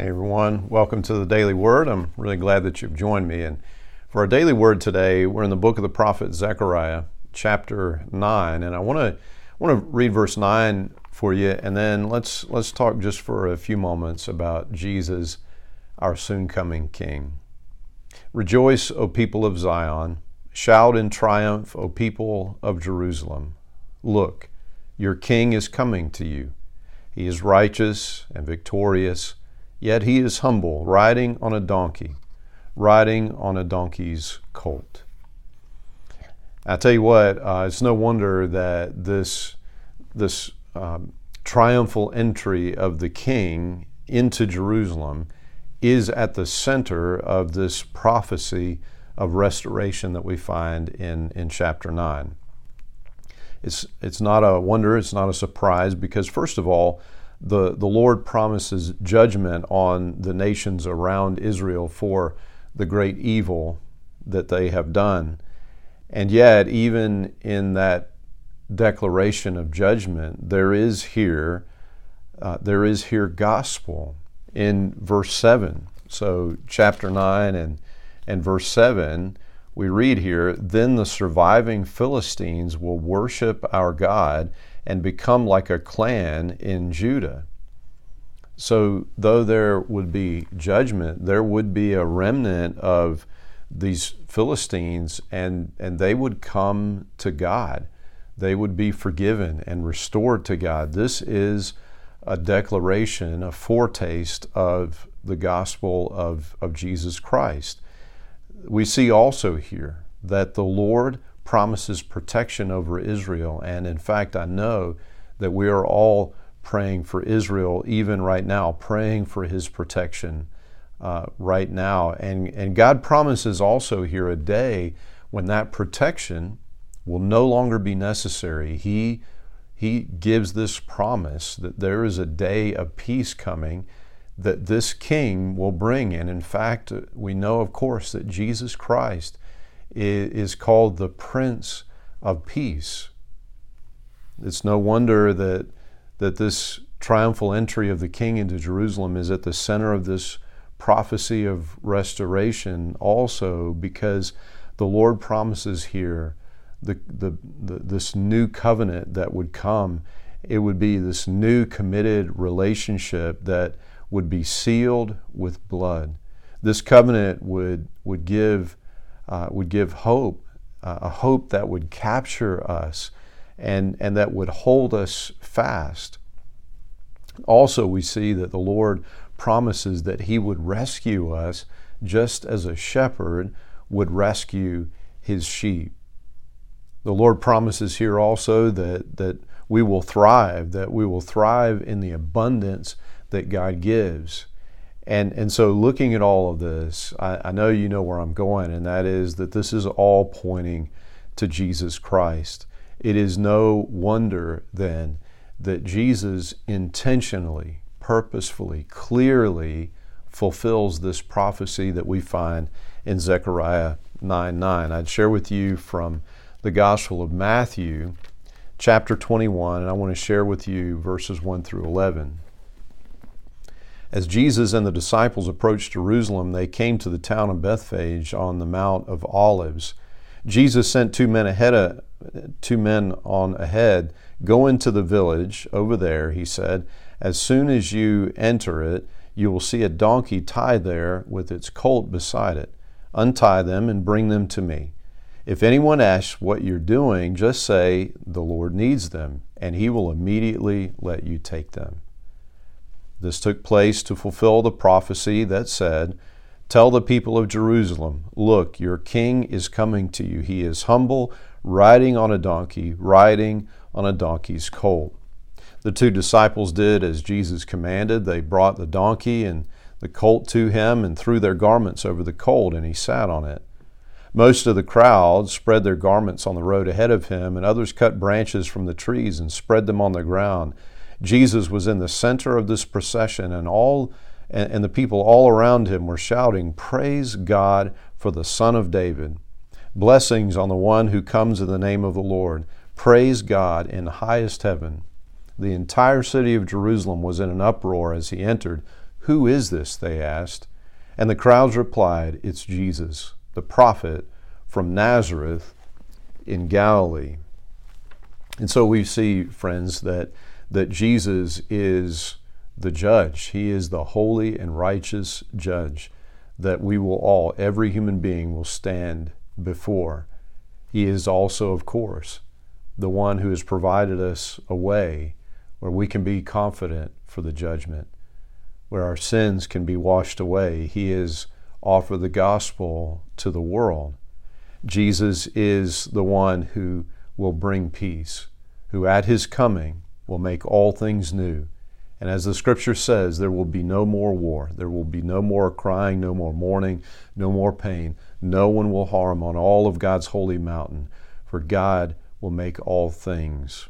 Hey everyone, welcome to the Daily Word. I'm really glad that you've joined me. And for our daily word today, we're in the book of the prophet Zechariah, chapter 9. And I want to want to read verse 9 for you, and then let's let's talk just for a few moments about Jesus, our soon coming King. Rejoice, O people of Zion, shout in triumph, O people of Jerusalem. Look, your king is coming to you. He is righteous and victorious, yet he is humble, riding on a donkey, riding on a donkey's colt. I tell you what, uh, it's no wonder that this this um, triumphal entry of the king into Jerusalem is at the center of this prophecy of restoration that we find in, in chapter 9. It's, it's not a wonder, it's not a surprise, because first of all, the, the Lord promises judgment on the nations around Israel for the great evil that they have done. And yet, even in that declaration of judgment, there is here uh, there is here gospel in verse 7. So chapter 9 and, and verse 7, we read here, Then the surviving Philistines will worship our God and become like a clan in Judah. So, though there would be judgment, there would be a remnant of these Philistines, and, and they would come to God they would be forgiven and restored to God. This is a declaration, a foretaste of the gospel of, of Jesus Christ. We see also here that the Lord promises protection over Israel. And in fact, I know that we are all praying for Israel, even right now, praying for his protection uh, right now. And, and God promises also here a day when that protection will no longer be necessary. He, he gives this promise that there is a day of peace coming that this king will bring. And in fact, we know, of course, that Jesus Christ is called the Prince of Peace. It's no wonder that, that this triumphal entry of the king into Jerusalem is at the center of this prophecy of restoration, also because the Lord promises here the, the, the, this new covenant that would come. It would be this new committed relationship that would be sealed with blood. This covenant would, would, give, uh, would give hope, uh, a hope that would capture us and, and that would hold us fast. Also, we see that the Lord promises that He would rescue us just as a shepherd would rescue his sheep. The Lord promises here also that, that we will thrive, that we will thrive in the abundance that God gives. And, and so, looking at all of this, I, I know you know where I'm going, and that is that this is all pointing to Jesus Christ. It is no wonder then that Jesus intentionally, purposefully, clearly fulfills this prophecy that we find in Zechariah 9 9. I'd share with you from the Gospel of Matthew, chapter 21, and I want to share with you verses 1 through 11. As Jesus and the disciples approached Jerusalem, they came to the town of Bethphage on the Mount of Olives. Jesus sent two men ahead of, two men on ahead, go into the village over there, he said. As soon as you enter it, you will see a donkey tied there with its colt beside it. Untie them and bring them to me. If anyone asks what you're doing, just say, The Lord needs them, and he will immediately let you take them. This took place to fulfill the prophecy that said, Tell the people of Jerusalem, Look, your king is coming to you. He is humble, riding on a donkey, riding on a donkey's colt. The two disciples did as Jesus commanded. They brought the donkey and the colt to him and threw their garments over the colt, and he sat on it. Most of the crowd spread their garments on the road ahead of him, and others cut branches from the trees and spread them on the ground. Jesus was in the center of this procession, and all and the people all around him were shouting, Praise God for the Son of David. Blessings on the one who comes in the name of the Lord. Praise God in highest heaven. The entire city of Jerusalem was in an uproar as he entered Who is this? they asked. And the crowds replied, It's Jesus, the prophet from Nazareth in Galilee. And so we see, friends, that, that Jesus is the judge. He is the holy and righteous judge that we will all, every human being, will stand before. He is also, of course, the one who has provided us a way where we can be confident for the judgment, where our sins can be washed away. He has offered the gospel to the world. Jesus is the one who will bring peace, who at his coming will make all things new. And as the scripture says, there will be no more war. There will be no more crying, no more mourning, no more pain. No one will harm on all of God's holy mountain, for God will make all things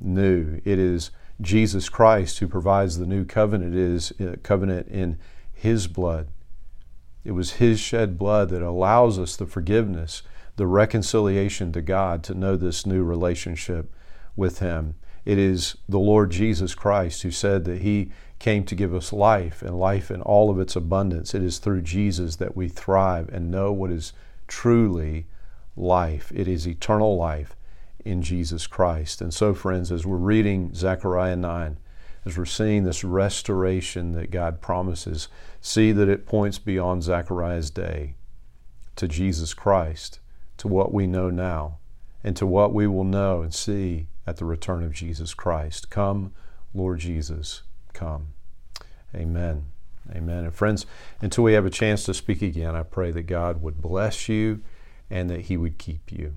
new. It is Jesus Christ who provides the new covenant. It is uh, covenant in his blood. It was his shed blood that allows us the forgiveness, the reconciliation to God to know this new relationship with him. It is the Lord Jesus Christ who said that He came to give us life and life in all of its abundance. It is through Jesus that we thrive and know what is truly life. It is eternal life in Jesus Christ. And so, friends, as we're reading Zechariah 9, as we're seeing this restoration that God promises, see that it points beyond Zechariah's day to Jesus Christ, to what we know now, and to what we will know and see at the return of Jesus Christ. Come, Lord Jesus, come. Amen. Amen. And friends, until we have a chance to speak again, I pray that God would bless you and that He would keep you.